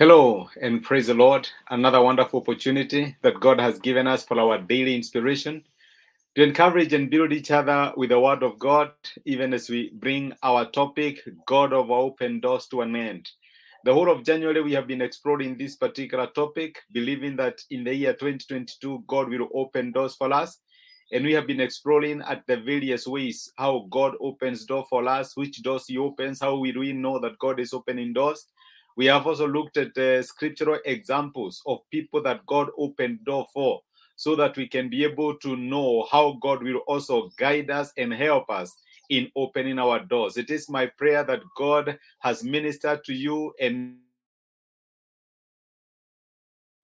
Hello and praise the Lord. Another wonderful opportunity that God has given us for our daily inspiration to encourage and build each other with the Word of God, even as we bring our topic, God of Open Doors, to an end. The whole of January, we have been exploring this particular topic, believing that in the year 2022, God will open doors for us. And we have been exploring at the various ways how God opens door for us, which doors He opens, how will we know that God is opening doors. We have also looked at scriptural examples of people that God opened door for, so that we can be able to know how God will also guide us and help us in opening our doors. It is my prayer that God has ministered to you and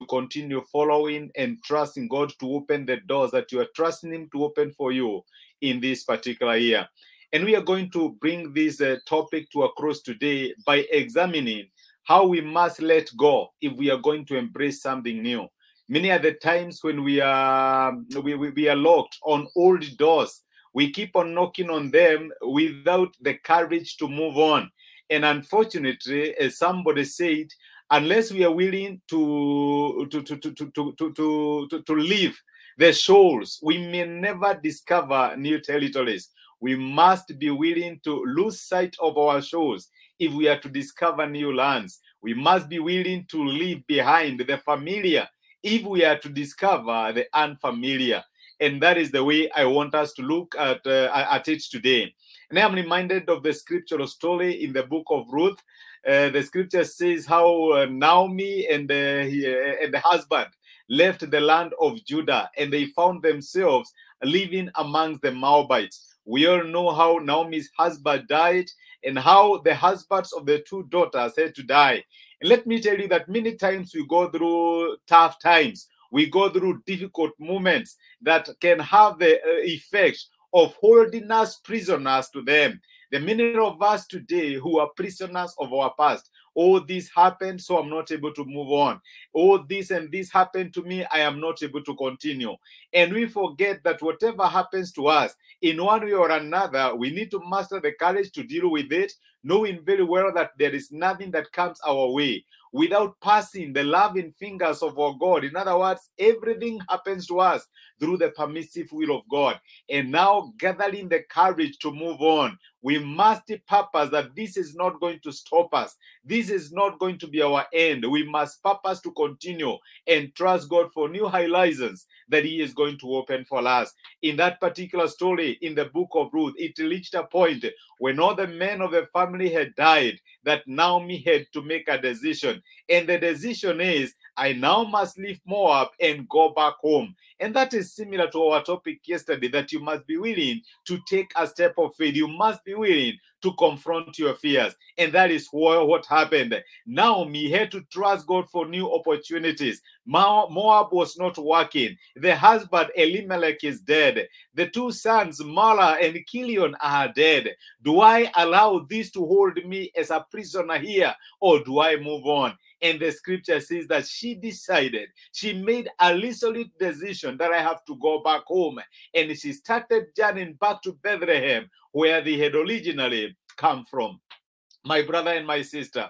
continue following and trusting God to open the doors that you are trusting Him to open for you in this particular year. And we are going to bring this uh, topic to a close today by examining how we must let go if we are going to embrace something new. Many are the times when we are we, we, are locked on old doors, we keep on knocking on them without the courage to move on. And unfortunately, as somebody said, unless we are willing to to to to to to, to, to, to leave the shoals, we may never discover new territories. We must be willing to lose sight of our shoals if we are to discover new lands. We must be willing to leave behind the familiar if we are to discover the unfamiliar. And that is the way I want us to look at, uh, at it today. And I'm reminded of the scriptural story in the book of Ruth. Uh, the scripture says how uh, Naomi and, the and the husband left the land of Judah and they found themselves living amongst the Moabites. We all know how Naomi's husband died and how the husbands of the two daughters had to die. And let me tell you that many times we go through tough times, we go through difficult moments that can have the uh, effect of holding us prisoners to them. The many of us today who are prisoners of our past. Oh, this happened, so I'm not able to move on. Oh, this and this happened to me, I am not able to continue. And we forget that whatever happens to us, in one way or another, we need to master the courage to deal with it, knowing very well that there is nothing that comes our way without passing the loving fingers of our God. In other words, everything happens to us through the permissive will of God. And now, gathering the courage to move on, we must purpose that this is not going to stop us. This is not going to be our end. We must purpose to continue and trust God for new high horizons that He is going to open for us. In that particular story in the book of Ruth, it reached a point when all the men of the family had died that Naomi had to make a decision. And the decision is, I now must leave Moab and go back home. And that is similar to our topic yesterday that you must be willing to take a step of faith. You must be willing to confront your fears. And that is what, happened. Naomi had to trust God for new opportunities. Moab was not working. The husband Elimelech is dead. The two sons, Mala and Chilion, are dead. Do I allow this to hold me as a prisoner here, or do I move on? And the scripture says that she decided, she made a resolute decision that I have to go back home. And she started journeying back to Bethlehem, where they had originally come from. My brother and my sister,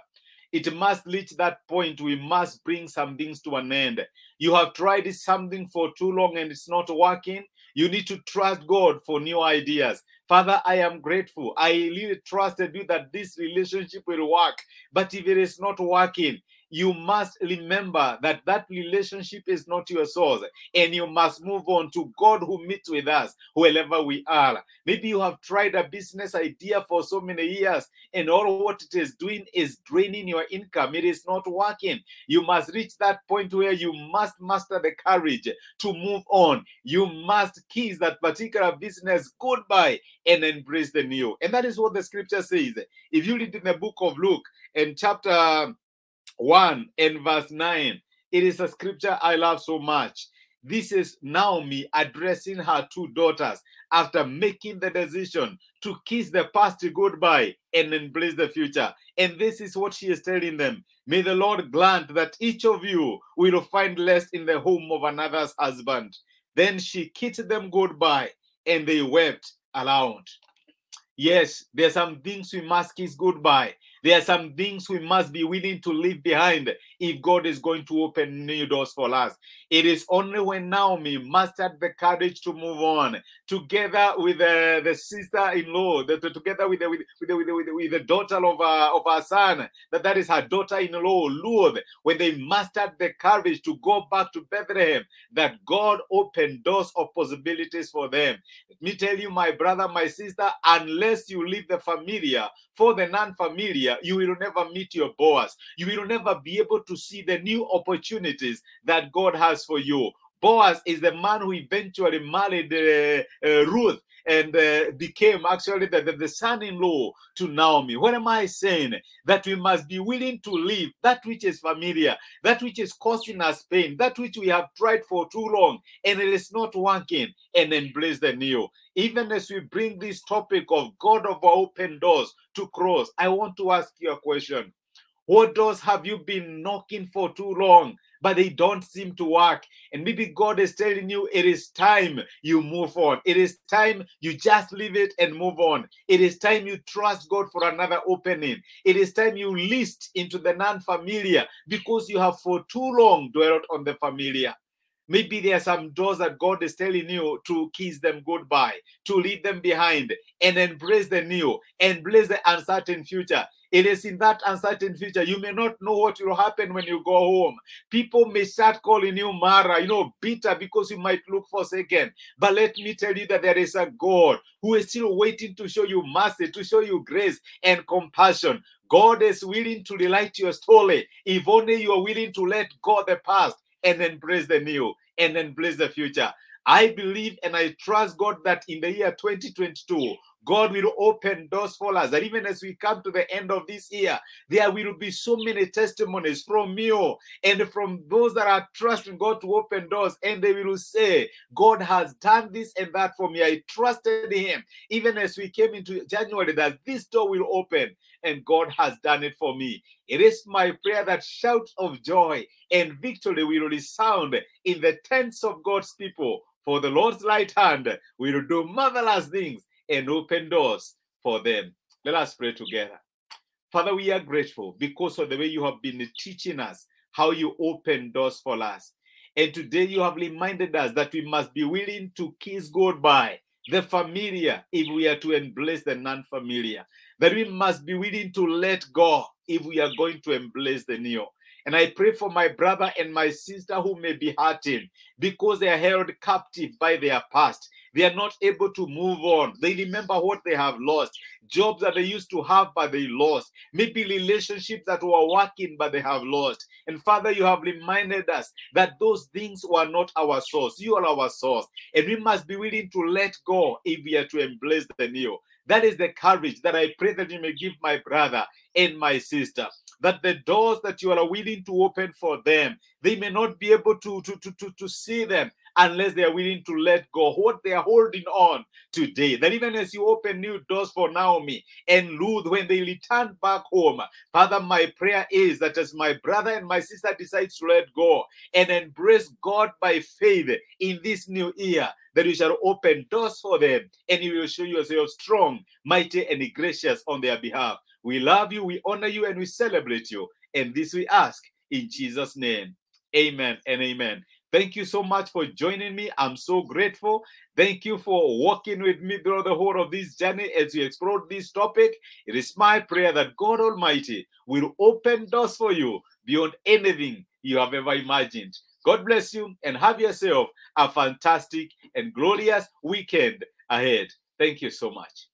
it must reach that point. We must bring some things to an end. You have tried something for too long and it's not working. You need to trust God for new ideas. Father, I am grateful. I really trusted you that this relationship will work. But if it is not working, you must remember that that relationship is not your source and you must move on to God who meets with us wherever we are. Maybe you have tried a business idea for so many years and all what it is doing is draining your income. It is not working. You must reach that point where you must master the courage to move on. You must kiss that particular business goodbye and embrace the new. And that is what the scripture says. If you read in the book of Luke and chapter 1 and verse 9. It is a scripture I love so much. This is Naomi addressing her two daughters after making the decision to kiss the past goodbye and embrace the future. And this is what she is telling them May the Lord grant that each of you will find rest in the home of another's husband. Then she kissed them goodbye and they wept aloud. Yes, there are some things we must kiss goodbye. There are some things we must be willing to leave behind if God is going to open new doors for us. It is only when Naomi mastered the courage to move on, together with uh, the sister-in-law, the, the- together with the, with, with, the, with, the, with, the, daughter of, uh, of her son, that that is her daughter-in-law, Ruth, when they mastered the courage to go back to Bethlehem, that God opened doors of possibilities for them. Let me tell you, my brother, my sister, unless you leave the familiar for the non-familiar, you will never meet your Boaz. You will never be able to see the new opportunities that God has for you. Boaz is the man who eventually married uh, uh, Ruth and uh, became actually the, the, the son-in-law to Naomi. What am I saying? That we must be willing to leave that which is familiar, that which is causing us pain, that which we have tried for too long and it is not working, and embrace the new. Even as we bring this topic of God of open doors to cross, I want to ask you a question. What doors have you been knocking for too long, but they don't seem to work? And maybe God is telling you it is time you move on. It is time you just leave it and move on. It is time you trust God for another opening. It is time you list into the non familiar because you have for too long dwelt on the familiar. Maybe there are some doors that God is telling you to kiss them goodbye, to leave them behind, and embrace the new, embrace the uncertain future. It is in that uncertain future. You may not know what will happen when you go home. People may start calling you Mara, you know, bitter because you might look forsaken. But let me tell you that there is a God who is still waiting to show you mercy, to show you grace and compassion. God is willing to relight your story if only you are willing to let go the past and embrace the new and embrace the future. I believe and I trust God that in the year 2022, God will open doors for us. That even as we come to the end of this year, there will be so many testimonies from you and from those that are trusting God to open doors, and they will say, God has done this and that for me. I trusted Him. Even as we came into January, that this door will open, and God has done it for me. It is my prayer that shouts of joy and victory will resound in the tents of God's people. For the Lord's right hand will do marvelous things and open doors for them. Let us pray together. Father, we are grateful because of the way you have been teaching us how you open doors for us. And today you have reminded us that we must be willing to kiss goodbye the familiar if we are to embrace the non familiar. That we must be willing to let go if we are going to embrace the new. And I pray for my brother and my sister who may be hurting because they are held captive by their past. They are not able to move on. They remember what they have lost, jobs that they used to have, but they lost. Maybe relationships that were working, but they have lost. And Father, you have reminded us that those things were not our source. You are our source. And we must be willing to let go if we are to embrace the new. That is the courage that I pray that you may give my brother and my sister that the doors that you are willing to open for them, they may not be able to, to, to, to, to see them unless they are willing to let go what they are holding on today. That even as you open new doors for Naomi and Ruth when they return back home, Father, my prayer is that as my brother and my sister decides to let go and embrace God by faith in this new year, that you shall open doors for them and you will show yourself strong, mighty, and gracious on their behalf. We love you, we honor you, and we celebrate you. And this we ask in Jesus' name. Amen and amen. Thank you so much for joining me. I'm so grateful. Thank you for walking with me through the whole of this journey as we explore this topic. It is my prayer that God Almighty will open doors for you beyond anything you have ever imagined. God bless you and have yourself a fantastic and glorious weekend ahead. Thank you so much.